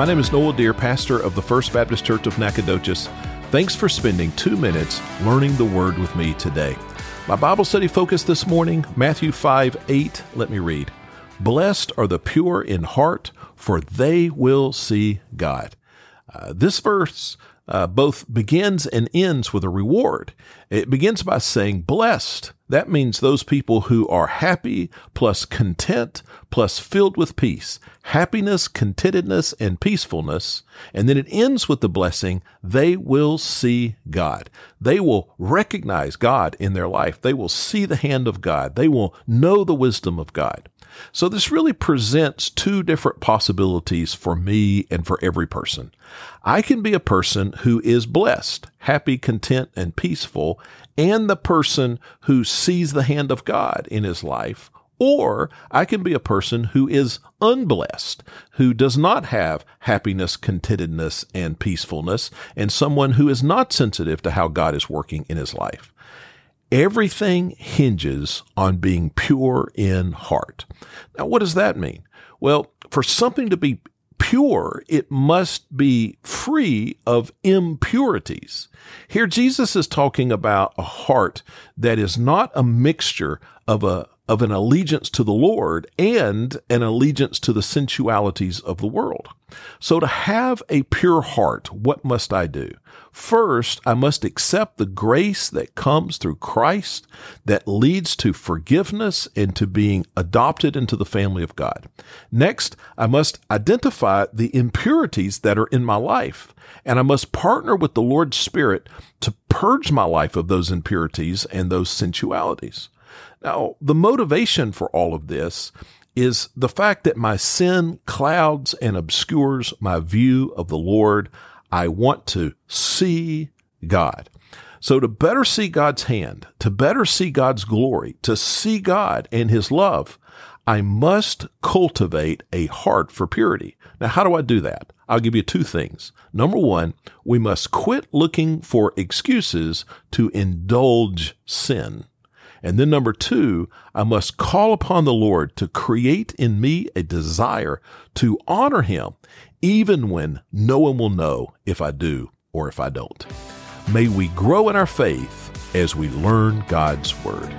My name is Noel Deer, pastor of the First Baptist Church of Nacogdoches. Thanks for spending two minutes learning the Word with me today. My Bible study focus this morning, Matthew 5 8. Let me read. Blessed are the pure in heart, for they will see God. Uh, this verse uh, both begins and ends with a reward. It begins by saying, blessed. That means those people who are happy plus content plus filled with peace, happiness, contentedness, and peacefulness. And then it ends with the blessing, they will see God. They will recognize God in their life. They will see the hand of God. They will know the wisdom of God. So this really presents two different possibilities for me and for every person. I can be a person who is blessed, happy, content, and peaceful, and the person who sees the hand of God in his life. Or I can be a person who is unblessed, who does not have happiness, contentedness, and peacefulness, and someone who is not sensitive to how God is working in his life. Everything hinges on being pure in heart. Now, what does that mean? Well, for something to be pure, it must be free of impurities. Here, Jesus is talking about a heart that is not a mixture of a of an allegiance to the Lord and an allegiance to the sensualities of the world. So to have a pure heart, what must I do? First, I must accept the grace that comes through Christ that leads to forgiveness and to being adopted into the family of God. Next, I must identify the impurities that are in my life and I must partner with the Lord's Spirit to purge my life of those impurities and those sensualities. Now, the motivation for all of this is the fact that my sin clouds and obscures my view of the Lord. I want to see God. So to better see God's hand, to better see God's glory, to see God and his love, I must cultivate a heart for purity. Now, how do I do that? I'll give you two things. Number one, we must quit looking for excuses to indulge sin. And then number two, I must call upon the Lord to create in me a desire to honor him, even when no one will know if I do or if I don't. May we grow in our faith as we learn God's word.